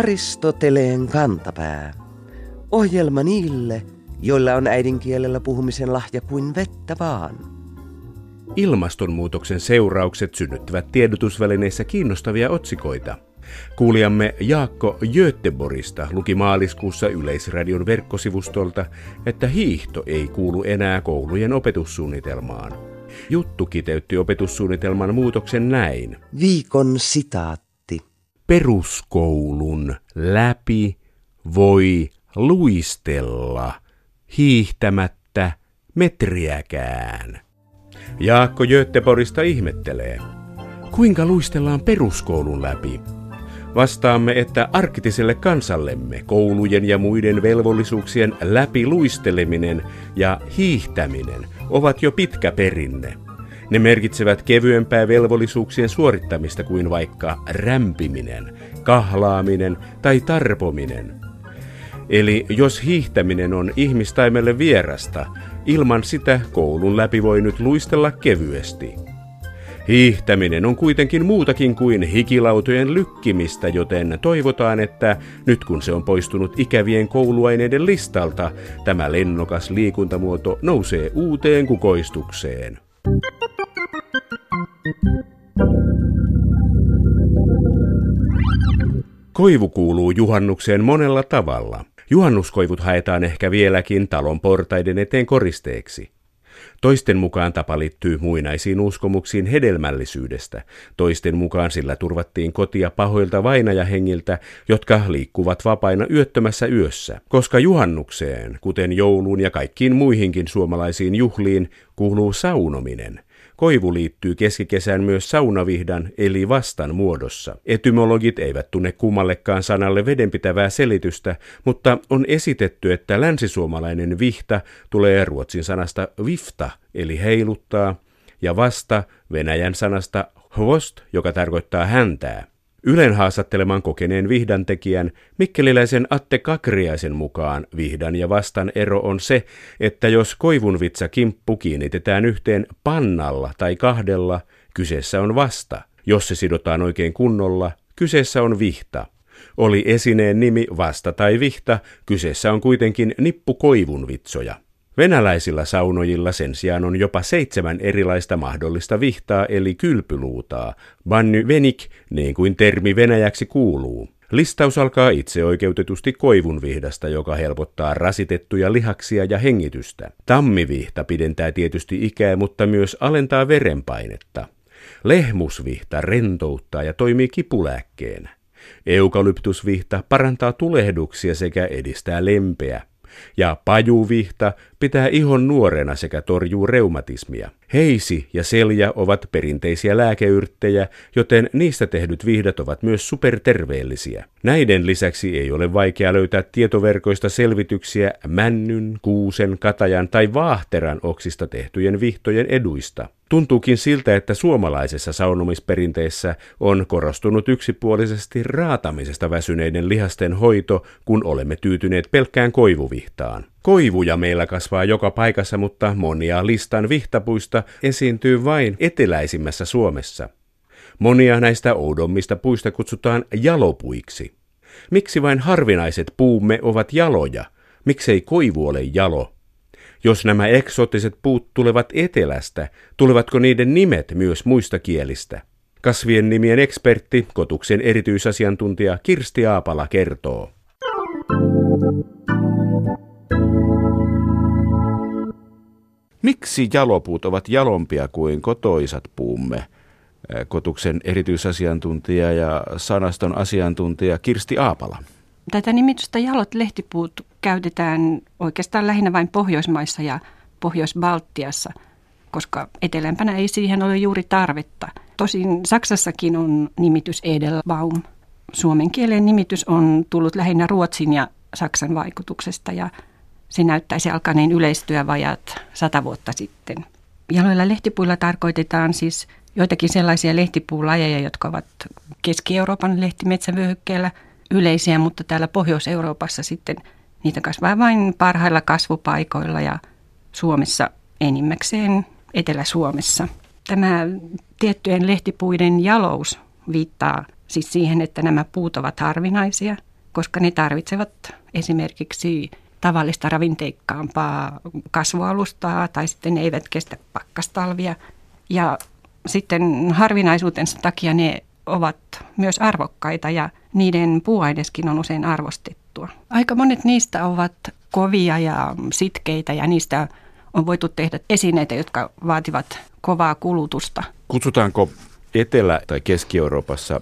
Aristoteleen kantapää. Ohjelma niille, joilla on äidinkielellä puhumisen lahja kuin vettä vaan. Ilmastonmuutoksen seuraukset synnyttävät tiedotusvälineissä kiinnostavia otsikoita. Kuulijamme Jaakko Göteborista luki maaliskuussa Yleisradion verkkosivustolta, että hiihto ei kuulu enää koulujen opetussuunnitelmaan. Juttu kiteytti opetussuunnitelman muutoksen näin. Viikon sitaatti. Peruskoulun läpi voi luistella hiihtämättä metriäkään. Jaakko Göteborista ihmettelee. Kuinka luistellaan peruskoulun läpi? Vastaamme, että arktiselle kansallemme koulujen ja muiden velvollisuuksien läpi luisteleminen ja hiihtäminen ovat jo pitkä perinne. Ne merkitsevät kevyempää velvollisuuksien suorittamista kuin vaikka rämpiminen, kahlaaminen tai tarpominen. Eli jos hiihtäminen on ihmistaimelle vierasta, ilman sitä koulun läpi voi nyt luistella kevyesti. Hiihtäminen on kuitenkin muutakin kuin hikilautojen lykkimistä, joten toivotaan, että nyt kun se on poistunut ikävien kouluaineiden listalta, tämä lennokas liikuntamuoto nousee uuteen kukoistukseen. Koivu kuuluu juhannukseen monella tavalla. Juhannuskoivut haetaan ehkä vieläkin talon portaiden eteen koristeeksi. Toisten mukaan tapa liittyy muinaisiin uskomuksiin hedelmällisyydestä. Toisten mukaan sillä turvattiin kotia pahoilta vainajahengiltä, jotka liikkuvat vapaina yöttömässä yössä. Koska juhannukseen, kuten jouluun ja kaikkiin muihinkin suomalaisiin juhliin, kuuluu saunominen – Koivu liittyy keskikesään myös saunavihdan eli vastan muodossa. Etymologit eivät tunne kummallekaan sanalle vedenpitävää selitystä, mutta on esitetty, että länsisuomalainen vihta tulee ruotsin sanasta vifta eli heiluttaa, ja vasta Venäjän sanasta hvost, joka tarkoittaa häntää. Ylen haastatteleman kokeneen vihdantekijän mikkeliläisen Atte Kakriaisen mukaan vihdan ja vastan ero on se, että jos koivunvitsa kimppu kiinnitetään yhteen pannalla tai kahdella, kyseessä on vasta. Jos se sidotaan oikein kunnolla, kyseessä on vihta. Oli esineen nimi vasta tai vihta, kyseessä on kuitenkin nippu koivunvitsoja. Venäläisillä saunojilla sen sijaan on jopa seitsemän erilaista mahdollista vihtaa eli kylpyluutaa, banny venik, niin kuin termi venäjäksi kuuluu. Listaus alkaa itseoikeutetusti koivunvihdasta, joka helpottaa rasitettuja lihaksia ja hengitystä. Tammivihta pidentää tietysti ikää, mutta myös alentaa verenpainetta. Lehmusvihta rentouttaa ja toimii kipulääkkeenä. Eukalyptusvihta parantaa tulehduksia sekä edistää lempeä ja pajuvihta pitää ihon nuorena sekä torjuu reumatismia. Heisi ja selja ovat perinteisiä lääkeyrttejä, joten niistä tehdyt vihdat ovat myös superterveellisiä. Näiden lisäksi ei ole vaikea löytää tietoverkoista selvityksiä männyn, kuusen, katajan tai vaahteran oksista tehtyjen vihtojen eduista. Tuntuukin siltä, että suomalaisessa saunomisperinteessä on korostunut yksipuolisesti raatamisesta väsyneiden lihasten hoito, kun olemme tyytyneet pelkkään koivuvihtaan. Koivuja meillä kasvaa joka paikassa, mutta monia listan vihtapuista esiintyy vain eteläisimmässä Suomessa. Monia näistä oudommista puista kutsutaan jalopuiksi. Miksi vain harvinaiset puumme ovat jaloja? Miksei koivu ole jalo? Jos nämä eksoottiset puut tulevat etelästä, tulevatko niiden nimet myös muista kielistä? Kasvien nimien ekspertti, kotuksen erityisasiantuntija Kirsti Aapala kertoo. Miksi jalopuut ovat jalompia kuin kotoisat puumme? Kotuksen erityisasiantuntija ja sanaston asiantuntija Kirsti Aapala. Tätä nimitystä jalot lehtipuut käytetään oikeastaan lähinnä vain Pohjoismaissa ja Pohjois-Baltiassa, koska etelämpänä ei siihen ole juuri tarvetta. Tosin Saksassakin on nimitys Edelbaum. Suomen kielen nimitys on tullut lähinnä Ruotsin ja Saksan vaikutuksesta ja se näyttäisi alkaneen yleistyä vajat sata vuotta sitten. Jaloilla lehtipuilla tarkoitetaan siis joitakin sellaisia lehtipuulajeja, jotka ovat Keski-Euroopan lehtimetsävyöhykkeellä yleisiä, mutta täällä Pohjois-Euroopassa sitten niitä kasvaa vain parhailla kasvupaikoilla ja Suomessa enimmäkseen Etelä-Suomessa. Tämä tiettyjen lehtipuiden jalous viittaa siis siihen, että nämä puut ovat harvinaisia – koska ne tarvitsevat esimerkiksi tavallista ravinteikkaampaa kasvualustaa tai sitten ne eivät kestä pakkastalvia. Ja sitten harvinaisuutensa takia ne ovat myös arvokkaita ja niiden puuaineskin on usein arvostettua. Aika monet niistä ovat kovia ja sitkeitä ja niistä on voitu tehdä esineitä, jotka vaativat kovaa kulutusta. Kutsutaanko Etelä- tai Keski-Euroopassa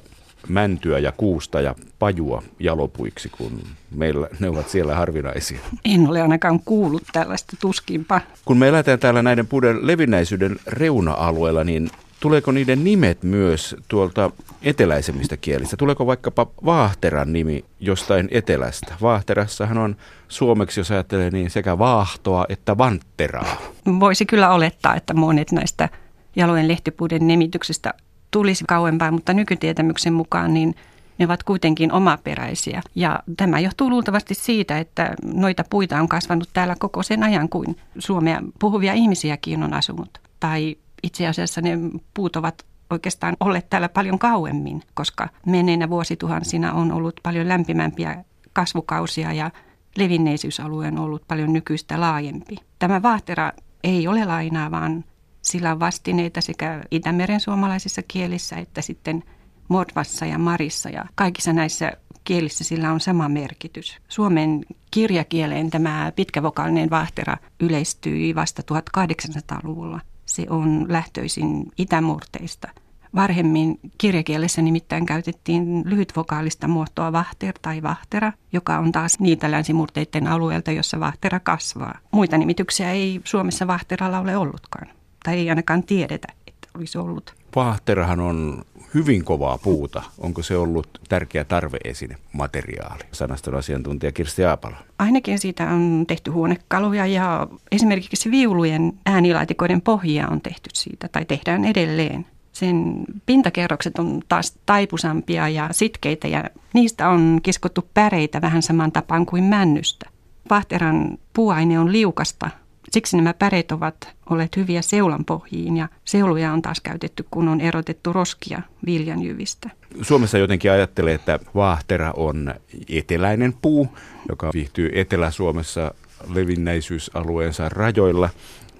mäntyä ja kuusta ja pajua jalopuiksi, kun meillä ne ovat siellä harvinaisia. En ole ainakaan kuullut tällaista tuskinpa. Kun me eletään täällä näiden puiden levinnäisyyden reuna-alueella, niin tuleeko niiden nimet myös tuolta eteläisemmistä kielistä? Tuleeko vaikkapa Vaahteran nimi jostain etelästä? Vaahterassahan on suomeksi, jos ajattelee, niin sekä vaahtoa että vantteraa. Voisi kyllä olettaa, että monet näistä jalojen lehtipuiden nimityksistä tulisi kauempaa, mutta nykytietämyksen mukaan niin ne ovat kuitenkin omaperäisiä. Ja tämä johtuu luultavasti siitä, että noita puita on kasvanut täällä koko sen ajan, kuin suomea puhuvia ihmisiäkin on asunut. Tai itse asiassa ne puut ovat oikeastaan olleet täällä paljon kauemmin, koska menneinä vuosituhansina on ollut paljon lämpimämpiä kasvukausia ja levinneisyysalue on ollut paljon nykyistä laajempi. Tämä vaahtera ei ole lainaa, vaan sillä on vastineita sekä Itämeren suomalaisissa kielissä että sitten Mordvassa ja Marissa ja kaikissa näissä kielissä sillä on sama merkitys. Suomen kirjakieleen tämä pitkävokaalinen vahtera yleistyi vasta 1800-luvulla. Se on lähtöisin itämurteista. Varhemmin kirjakielessä nimittäin käytettiin lyhytvokaalista muotoa vahter tai vahtera, joka on taas niitä länsimurteiden alueelta, jossa vahtera kasvaa. Muita nimityksiä ei Suomessa vahteralla ole ollutkaan tai ei ainakaan tiedetä, että olisi ollut. Vaahterahan on hyvin kovaa puuta. Onko se ollut tärkeä tarveesine, materiaali? Sanaston asiantuntija Kirsti Aapala. Ainakin siitä on tehty huonekaluja ja esimerkiksi viulujen äänilaatikoiden pohjia on tehty siitä tai tehdään edelleen. Sen pintakerrokset on taas taipusampia ja sitkeitä ja niistä on kiskottu päreitä vähän saman tapaan kuin männystä. Vahteran puuaine on liukasta, Siksi nämä päreet ovat olleet hyviä seulan pohjiin ja seuluja on taas käytetty, kun on erotettu roskia viljanjyvistä. Suomessa jotenkin ajattelee, että vaahtera on eteläinen puu, joka viihtyy Etelä-Suomessa levinnäisyysalueensa rajoilla.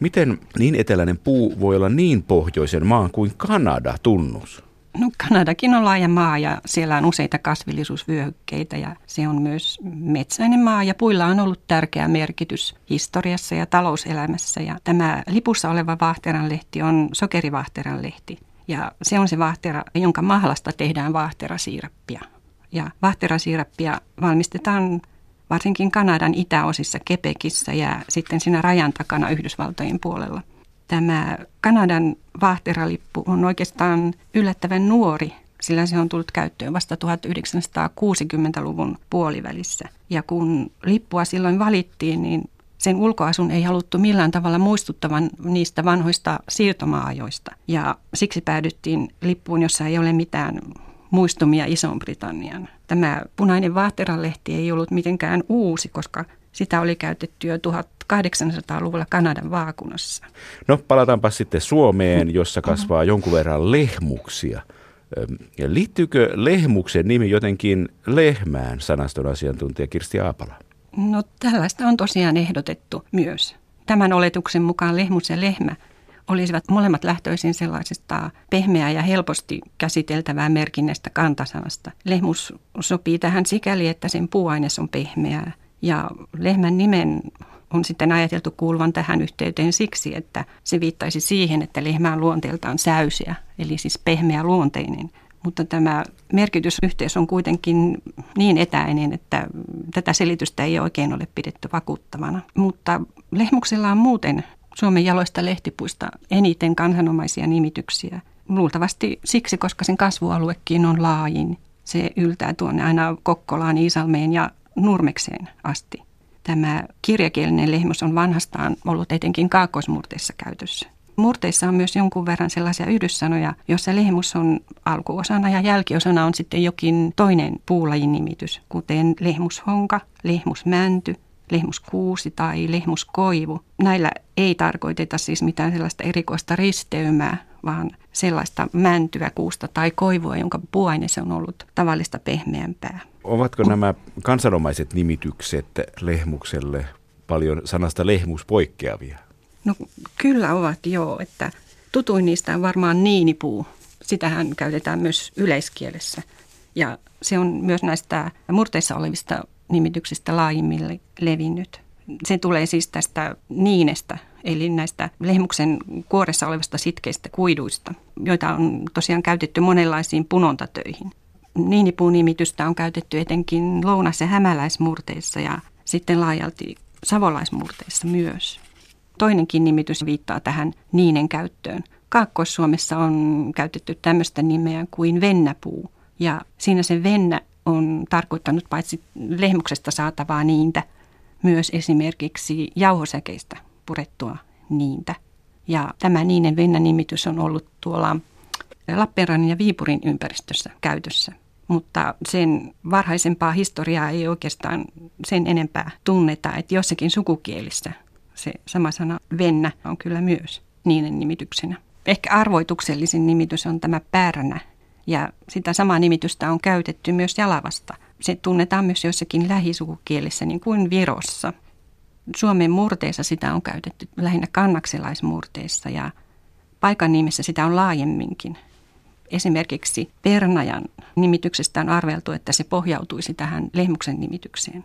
Miten niin eteläinen puu voi olla niin pohjoisen maan kuin Kanada tunnus? No Kanadakin on laaja maa ja siellä on useita kasvillisuusvyöhykkeitä ja se on myös metsäinen maa ja puilla on ollut tärkeä merkitys historiassa ja talouselämässä. Ja tämä lipussa oleva vaahteranlehti on sokerivahteranlehti ja se on se vaahtera, jonka mahlasta tehdään vaahterasiirappia. Ja vaahterasiirappia valmistetaan varsinkin Kanadan itäosissa Kepekissä ja sitten siinä rajan takana Yhdysvaltojen puolella – tämä Kanadan vaahteralippu on oikeastaan yllättävän nuori, sillä se on tullut käyttöön vasta 1960-luvun puolivälissä. Ja kun lippua silloin valittiin, niin sen ulkoasun ei haluttu millään tavalla muistuttavan niistä vanhoista siirtomaajoista. Ja siksi päädyttiin lippuun, jossa ei ole mitään muistumia Ison-Britannian. Tämä punainen vaahteralehti ei ollut mitenkään uusi, koska sitä oli käytetty jo 1800-luvulla Kanadan vaakunassa. No palataanpa sitten Suomeen, jossa kasvaa jonkun verran lehmuksia. Ja liittyykö lehmuksen nimi jotenkin lehmään, sanaston asiantuntija Kirsti Aapala? No tällaista on tosiaan ehdotettu myös. Tämän oletuksen mukaan lehmus ja lehmä olisivat molemmat lähtöisin sellaisesta pehmeää ja helposti käsiteltävää merkinnästä kantasanasta. Lehmus sopii tähän sikäli, että sen puuaines on pehmeää ja lehmän nimen on sitten ajateltu kuuluvan tähän yhteyteen siksi, että se viittaisi siihen, että lehmä on luonteeltaan säysiä, eli siis pehmeä luonteinen. Mutta tämä merkitysyhteys on kuitenkin niin etäinen, että tätä selitystä ei oikein ole pidetty vakuuttavana. Mutta lehmuksella on muuten Suomen jaloista lehtipuista eniten kansanomaisia nimityksiä. Luultavasti siksi, koska sen kasvualuekin on laajin. Se yltää tuonne aina Kokkolaan, Iisalmeen ja Nurmekseen asti. Tämä kirjakielinen lehmus on vanhastaan ollut etenkin kaakkoismurteissa käytössä. Murteissa on myös jonkun verran sellaisia yhdyssanoja, joissa lehmus on alkuosana ja jälkiosana on sitten jokin toinen puulajin nimitys, kuten lehmushonka, lehmusmänty, lehmuskuusi tai lehmuskoivu. Näillä ei tarkoiteta siis mitään sellaista erikoista risteymää, vaan sellaista mäntyä, kuusta tai koivua, jonka puuaine on ollut tavallista pehmeämpää. Ovatko nämä kansanomaiset nimitykset lehmukselle paljon sanasta lehmus poikkeavia? No kyllä ovat joo, että tutuin niistä on varmaan niinipuu. Sitähän käytetään myös yleiskielessä. Ja se on myös näistä murteissa olevista nimityksistä laajimmille levinnyt. Se tulee siis tästä niinestä, eli näistä lehmuksen kuoressa olevista sitkeistä kuiduista, joita on tosiaan käytetty monenlaisiin punontatöihin. Niinipuun nimitystä on käytetty etenkin lounas- ja hämäläismurteissa ja sitten laajalti savolaismurteissa myös. Toinenkin nimitys viittaa tähän niinen käyttöön. Kaakkois-Suomessa on käytetty tämmöistä nimeä kuin vennäpuu. Ja siinä se vennä on tarkoittanut paitsi lehmuksesta saatavaa niintä, myös esimerkiksi jauhosäkeistä purettua niintä. Ja tämä niinen vennä nimitys on ollut tuolla Lappeenrannan ja Viipurin ympäristössä käytössä. Mutta sen varhaisempaa historiaa ei oikeastaan sen enempää tunneta, että jossakin sukukielissä se sama sana vennä on kyllä myös niinen nimityksenä. Ehkä arvoituksellisin nimitys on tämä pääränä ja sitä samaa nimitystä on käytetty myös Jalavasta. Se tunnetaan myös jossakin lähisukukielissä niin kuin Virossa. Suomen murteissa sitä on käytetty lähinnä kannakselaismurteissa ja paikan nimessä sitä on laajemminkin. Esimerkiksi Pernajan nimityksestä on arveltu, että se pohjautuisi tähän lehmuksen nimitykseen.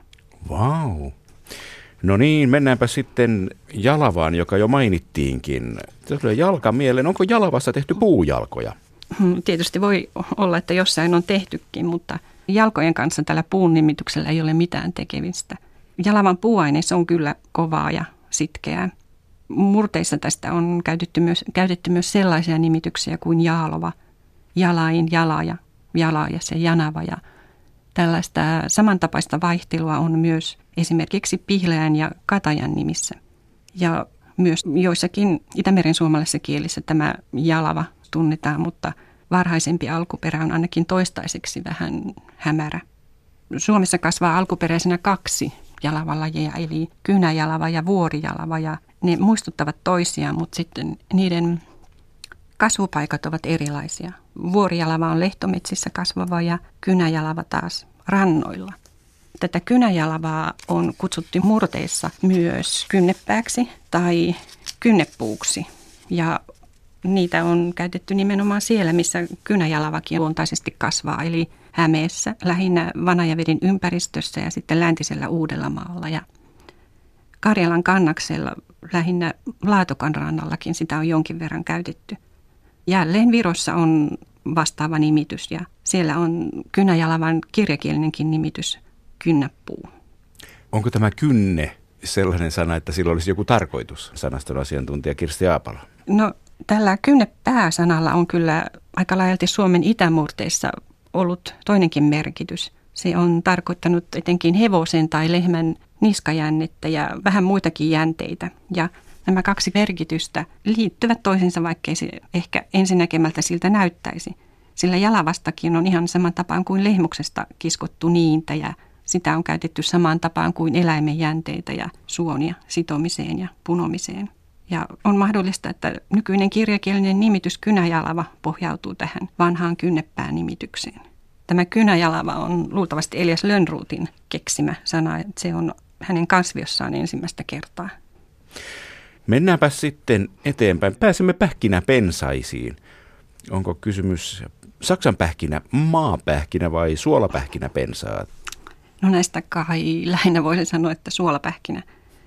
Vau. No niin, mennäänpä sitten Jalavaan, joka jo mainittiinkin. Tulee jalka mieleen. Onko Jalavassa tehty puujalkoja? Hmm, tietysti voi olla, että jossain on tehtykin, mutta jalkojen kanssa tällä puun nimityksellä ei ole mitään tekemistä. Jalavan puuaineissa on kyllä kovaa ja sitkeää. Murteissa tästä on käytetty myös, käytetty myös sellaisia nimityksiä kuin jaalova, jalain, jalaja, jalaajas ja janava. Ja tällaista samantapaista vaihtelua on myös esimerkiksi Pihleän ja Katajan nimissä. Ja myös joissakin Itämeren suomalaisissa kielissä tämä jalava tunnetaan, mutta varhaisempi alkuperä on ainakin toistaiseksi vähän hämärä. Suomessa kasvaa alkuperäisenä kaksi jalavalajeja, eli kynäjalava ja vuorijalava, ja ne muistuttavat toisiaan, mutta sitten niiden kasvupaikat ovat erilaisia. Vuorijalava on lehtometsissä kasvava ja kynäjalava taas rannoilla. Tätä kynäjalavaa on kutsuttu murteissa myös kynnepääksi tai kynnepuuksi. Ja niitä on käytetty nimenomaan siellä, missä kynäjalavakin luontaisesti kasvaa, eli Hämeessä, lähinnä Vanajavedin ympäristössä ja sitten läntisellä Uudellamaalla. Ja Karjalan kannaksella, lähinnä Laatokan rannallakin sitä on jonkin verran käytetty. Jälleen Virossa on vastaava nimitys ja siellä on kynäjalavan kirjakielinenkin nimitys kynnäpuu. Onko tämä kynne sellainen sana, että sillä olisi joku tarkoitus, sanaston asiantuntija Kirsti Aapala? No tällä kynnepääsanalla on kyllä aika laajalti Suomen itämurteissa ollut toinenkin merkitys. Se on tarkoittanut etenkin hevosen tai lehmän niskajännettä ja vähän muitakin jänteitä. Ja nämä kaksi merkitystä liittyvät toisiinsa, vaikkei se ehkä ensinnäkemältä siltä näyttäisi. Sillä jalavastakin on ihan saman tapaan kuin lehmuksesta kiskottu niintä ja sitä on käytetty samaan tapaan kuin eläimen jänteitä ja suonia sitomiseen ja punomiseen. Ja on mahdollista, että nykyinen kirjakielinen nimitys kynäjalava pohjautuu tähän vanhaan kynnepään nimitykseen. Tämä kynäjalava on luultavasti Elias Lönnruutin keksimä sana, se on hänen kasviossaan ensimmäistä kertaa. Mennäänpä sitten eteenpäin. Pääsemme pähkinäpensaisiin. Onko kysymys Saksan pähkinä, maapähkinä vai suolapähkinä pensaat? No näistä kai lähinnä voisin sanoa, että suolapähkinä.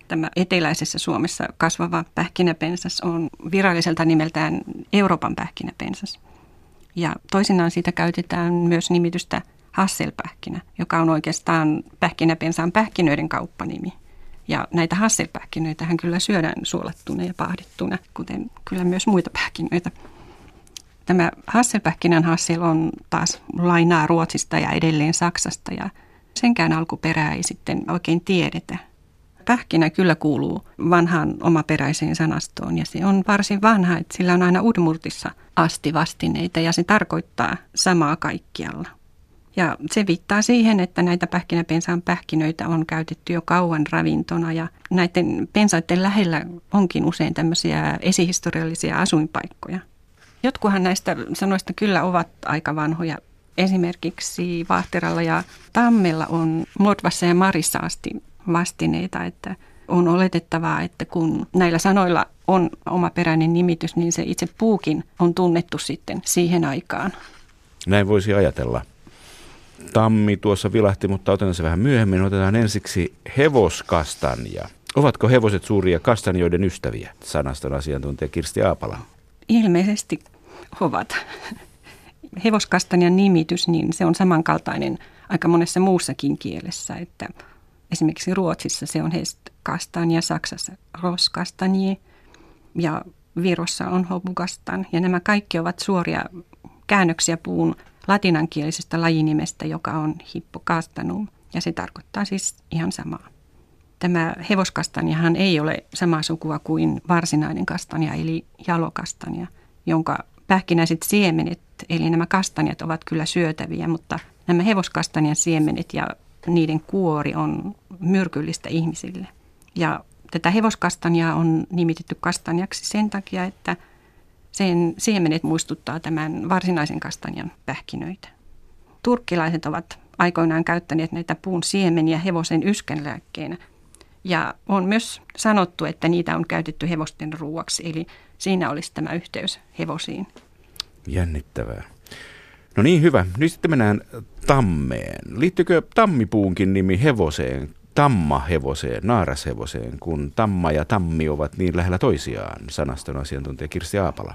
Tämä eteläisessä Suomessa kasvava pähkinäpensas on viralliselta nimeltään Euroopan pähkinäpensas. Ja toisinaan siitä käytetään myös nimitystä Hasselpähkinä, joka on oikeastaan pähkinäpensaan pähkinöiden kauppanimi. Ja näitä hasselpähkinöitä kyllä syödään suolattuna ja pahdittuna, kuten kyllä myös muita pähkinöitä. Tämä hasselpähkinän hassel on taas lainaa Ruotsista ja edelleen Saksasta ja senkään alkuperää ei sitten oikein tiedetä. Pähkinä kyllä kuuluu vanhaan omaperäiseen sanastoon ja se on varsin vanha, että sillä on aina udmurtissa asti vastineita ja se tarkoittaa samaa kaikkialla. Ja se viittaa siihen, että näitä pähkinäpensaan pähkinöitä on käytetty jo kauan ravintona ja näiden pensaiden lähellä onkin usein tämmöisiä esihistoriallisia asuinpaikkoja. Jotkuhan näistä sanoista kyllä ovat aika vanhoja. esimerkiksi Vahteralla ja Tammella on Motvassa ja Marissa asti vastineita, että on oletettavaa, että kun näillä sanoilla on omaperäinen nimitys, niin se itse puukin on tunnettu sitten siihen aikaan. Näin voisi ajatella. Tammi tuossa vilahti, mutta otetaan se vähän myöhemmin. Otetaan ensiksi hevoskastanja. Ovatko hevoset suuria kastanjoiden ystäviä? Sanaston asiantuntija Kirsti Aapala. Ilmeisesti ovat. Hevoskastanjan nimitys, niin se on samankaltainen aika monessa muussakin kielessä, että esimerkiksi Ruotsissa se on kastanja, Saksassa roskastanje ja Virossa on hobukastan. Ja nämä kaikki ovat suoria käännöksiä puun latinankielisestä lajinimestä, joka on hippokastanum. Ja se tarkoittaa siis ihan samaa. Tämä hevoskastanjahan ei ole samaa sukua kuin varsinainen kastanja, eli jalokastanja, jonka pähkinäiset siemenet, eli nämä kastanjat ovat kyllä syötäviä, mutta nämä hevoskastanjan siemenet ja niiden kuori on myrkyllistä ihmisille. Ja tätä hevoskastanjaa on nimitetty kastanjaksi sen takia, että sen siemenet muistuttaa tämän varsinaisen kastanjan pähkinöitä. Turkkilaiset ovat aikoinaan käyttäneet näitä puun siemeniä hevosen yskänlääkkeenä. Ja on myös sanottu, että niitä on käytetty hevosten ruuaksi, eli siinä olisi tämä yhteys hevosiin. Jännittävää. No niin, hyvä. Nyt sitten mennään tammeen. Liittyykö tammipuunkin nimi hevoseen, tammahevoseen, naarashevoseen, kun tamma ja tammi ovat niin lähellä toisiaan, sanaston asiantuntija Kirsti Aapala?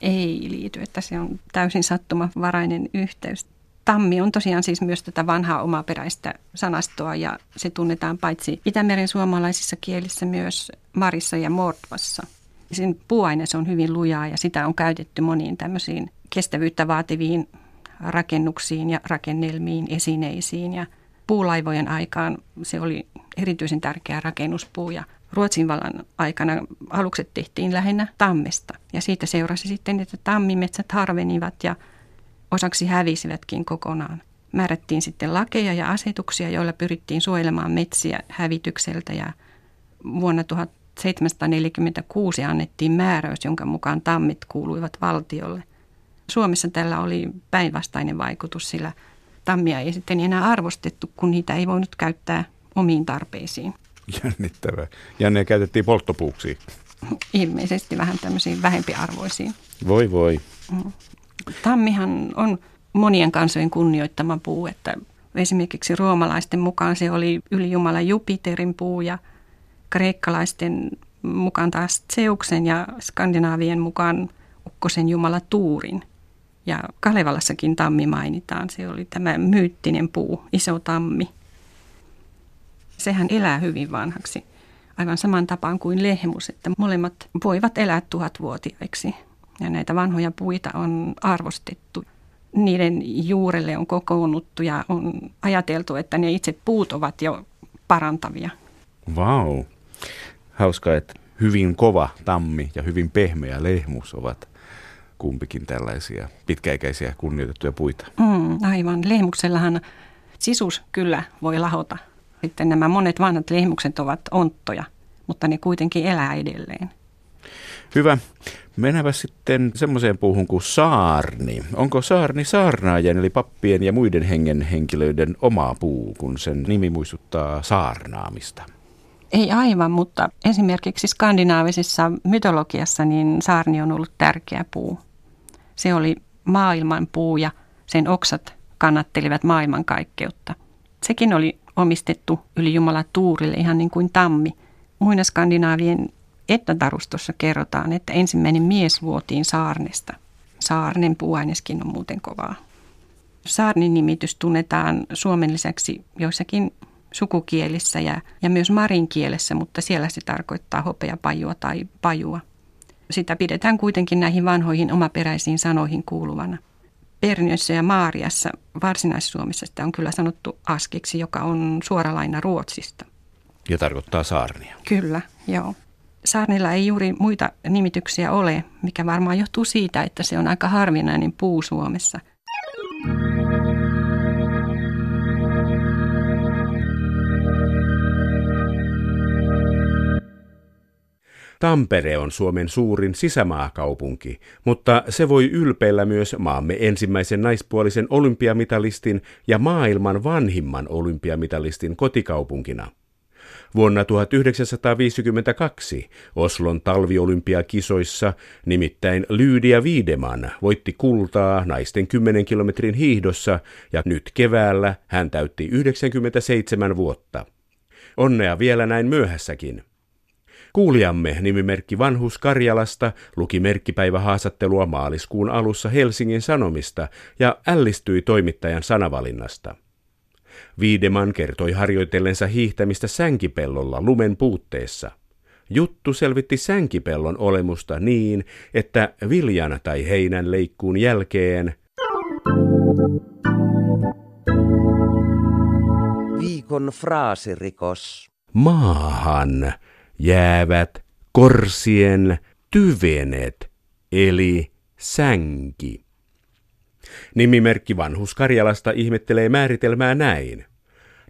Ei liity, että se on täysin sattumavarainen yhteys. Tammi on tosiaan siis myös tätä vanhaa omaperäistä sanastoa ja se tunnetaan paitsi Itämeren suomalaisissa kielissä myös Marissa ja Mordvassa. Sen puuaines on hyvin lujaa ja sitä on käytetty moniin tämmöisiin kestävyyttä vaativiin rakennuksiin ja rakennelmiin, esineisiin ja puulaivojen aikaan se oli erityisen tärkeä rakennuspuu ja Ruotsin vallan aikana alukset tehtiin lähinnä tammesta ja siitä seurasi sitten, että tammimetsät harvenivat ja osaksi hävisivätkin kokonaan. Määrättiin sitten lakeja ja asetuksia, joilla pyrittiin suojelemaan metsiä hävitykseltä ja vuonna 1746 annettiin määräys, jonka mukaan tammit kuuluivat valtiolle. Suomessa tällä oli päinvastainen vaikutus, sillä tammia ei sitten enää arvostettu, kun niitä ei voinut käyttää omiin tarpeisiin. Jännittävää. Ja ne käytettiin polttopuuksiin. Ilmeisesti vähän tämmöisiin vähempiarvoisiin. Voi voi. Mm. Tammihan on monien kansojen kunnioittama puu, että esimerkiksi roomalaisten mukaan se oli ylijumala Jupiterin puu ja kreikkalaisten mukaan taas Zeuksen ja skandinaavien mukaan ukkosen jumala Tuurin. Ja Kalevalassakin tammi mainitaan. Se oli tämä myyttinen puu, iso tammi. Sehän elää hyvin vanhaksi, aivan saman tapaan kuin lehmus, että molemmat voivat elää tuhatvuotiaiksi. Ja näitä vanhoja puita on arvostettu. Niiden juurelle on kokoonnuttu ja on ajateltu, että ne itse puut ovat jo parantavia. Vau. Wow. Hauska, että hyvin kova tammi ja hyvin pehmeä lehmus ovat kumpikin tällaisia pitkäikäisiä kunnioitettuja puita. Mm, aivan. Lehmuksellahan sisus kyllä voi lahota. Sitten nämä monet vanhat lehmukset ovat onttoja, mutta ne kuitenkin elää edelleen. Hyvä. Mennäänpä sitten semmoiseen puuhun kuin saarni. Onko saarni saarnaajan eli pappien ja muiden hengen henkilöiden oma puu, kun sen nimi muistuttaa saarnaamista? Ei aivan, mutta esimerkiksi skandinaavisessa mytologiassa niin saarni on ollut tärkeä puu. Se oli maailman puu ja sen oksat kannattelivat maailmankaikkeutta. Sekin oli omistettu yli Jumala Tuurille ihan niin kuin tammi. Muina skandinaavien etnatarustossa kerrotaan, että ensimmäinen mies vuotiin saarnesta. Saarnen puuaineskin on muuten kovaa. Saarnin nimitys tunnetaan Suomen lisäksi joissakin sukukielissä ja, ja myös marin kielessä, mutta siellä se tarkoittaa hopeapajua tai pajua sitä pidetään kuitenkin näihin vanhoihin omaperäisiin sanoihin kuuluvana. Perniössä ja Maariassa varsinais-Suomessa sitä on kyllä sanottu askiksi, joka on suora laina Ruotsista. Ja tarkoittaa saarnia. Kyllä, joo. Saarnilla ei juuri muita nimityksiä ole, mikä varmaan johtuu siitä, että se on aika harvinainen puu Suomessa. Tampere on Suomen suurin sisämaakaupunki, mutta se voi ylpeillä myös maamme ensimmäisen naispuolisen olympiamitalistin ja maailman vanhimman olympiamitalistin kotikaupunkina. Vuonna 1952 Oslon talviolympiakisoissa nimittäin Lyydia Viideman voitti kultaa naisten 10 kilometrin hiihdossa ja nyt keväällä hän täytti 97 vuotta. Onnea vielä näin myöhässäkin. Kuulijamme nimimerkki Vanhus Karjalasta luki merkkipäivähaastattelua maaliskuun alussa Helsingin Sanomista ja ällistyi toimittajan sanavalinnasta. Viideman kertoi harjoitellensa hiihtämistä sänkipellolla lumen puutteessa. Juttu selvitti sänkipellon olemusta niin, että viljan tai heinän leikkuun jälkeen Viikon fraasirikos. maahan jäävät korsien tyvenet, eli sänki. Nimimerkki Vanhus Karjalasta ihmettelee määritelmää näin.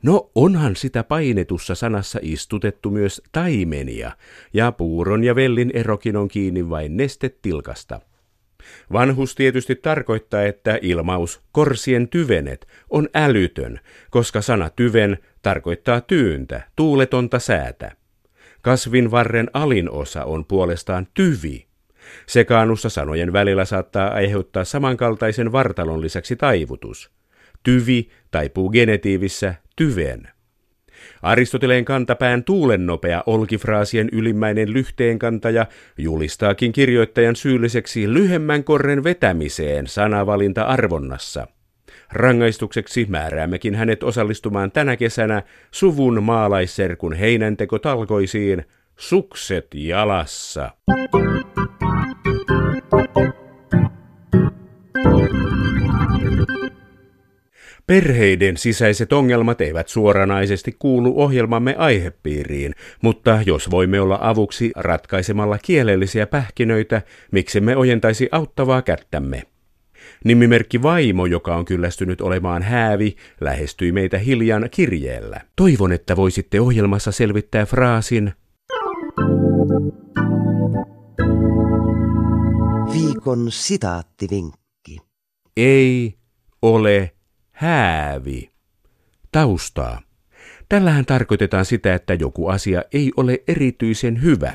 No onhan sitä painetussa sanassa istutettu myös taimenia, ja puuron ja vellin erokin on kiinni vain nestetilkasta. Vanhus tietysti tarkoittaa, että ilmaus korsien tyvenet on älytön, koska sana tyven tarkoittaa tyyntä, tuuletonta säätä. Kasvin varren alin osa on puolestaan tyvi. Sekaannussa sanojen välillä saattaa aiheuttaa samankaltaisen vartalon lisäksi taivutus. Tyvi taipuu genetiivissä tyven. Aristoteleen kantapään tuulennopea olkifraasien ylimmäinen lyhteenkantaja julistaakin kirjoittajan syylliseksi lyhemmän korren vetämiseen sanavalinta-arvonnassa. Rangaistukseksi määräämmekin hänet osallistumaan tänä kesänä suvun maalaisserkun heinänteko talkoisiin sukset jalassa. Perheiden sisäiset ongelmat eivät suoranaisesti kuulu ohjelmamme aihepiiriin, mutta jos voimme olla avuksi ratkaisemalla kielellisiä pähkinöitä, miksemme ojentaisi auttavaa kättämme. Nimimerkki Vaimo, joka on kyllästynyt olemaan häävi, lähestyi meitä hiljan kirjeellä. Toivon, että voisitte ohjelmassa selvittää fraasin Viikon sitaattivinkki. ei ole häävi. Taustaa. Tällähän tarkoitetaan sitä, että joku asia ei ole erityisen hyvä.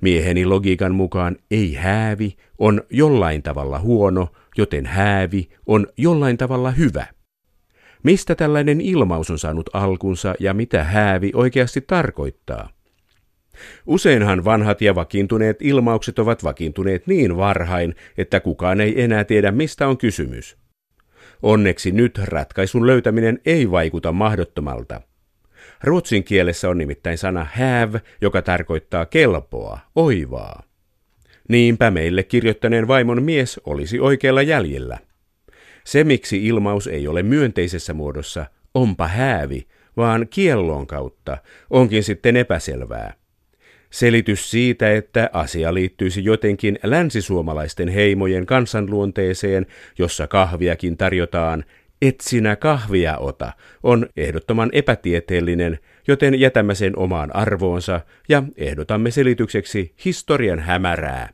Mieheni logiikan mukaan ei häävi on jollain tavalla huono, joten häävi on jollain tavalla hyvä. Mistä tällainen ilmaus on saanut alkunsa ja mitä häävi oikeasti tarkoittaa? Useinhan vanhat ja vakiintuneet ilmaukset ovat vakiintuneet niin varhain, että kukaan ei enää tiedä mistä on kysymys. Onneksi nyt ratkaisun löytäminen ei vaikuta mahdottomalta. Ruotsin kielessä on nimittäin sana have, joka tarkoittaa kelpoa, oivaa. Niinpä meille kirjoittaneen vaimon mies olisi oikealla jäljellä. Se, miksi ilmaus ei ole myönteisessä muodossa, onpa häävi, vaan kiellon kautta, onkin sitten epäselvää. Selitys siitä, että asia liittyisi jotenkin länsisuomalaisten heimojen kansanluonteeseen, jossa kahviakin tarjotaan, et sinä kahvia ota, on ehdottoman epätieteellinen, joten jätämme sen omaan arvoonsa ja ehdotamme selitykseksi historian hämärää.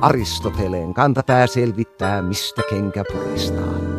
Aristoteleen kantapää selvittää, mistä kenkä puristaa.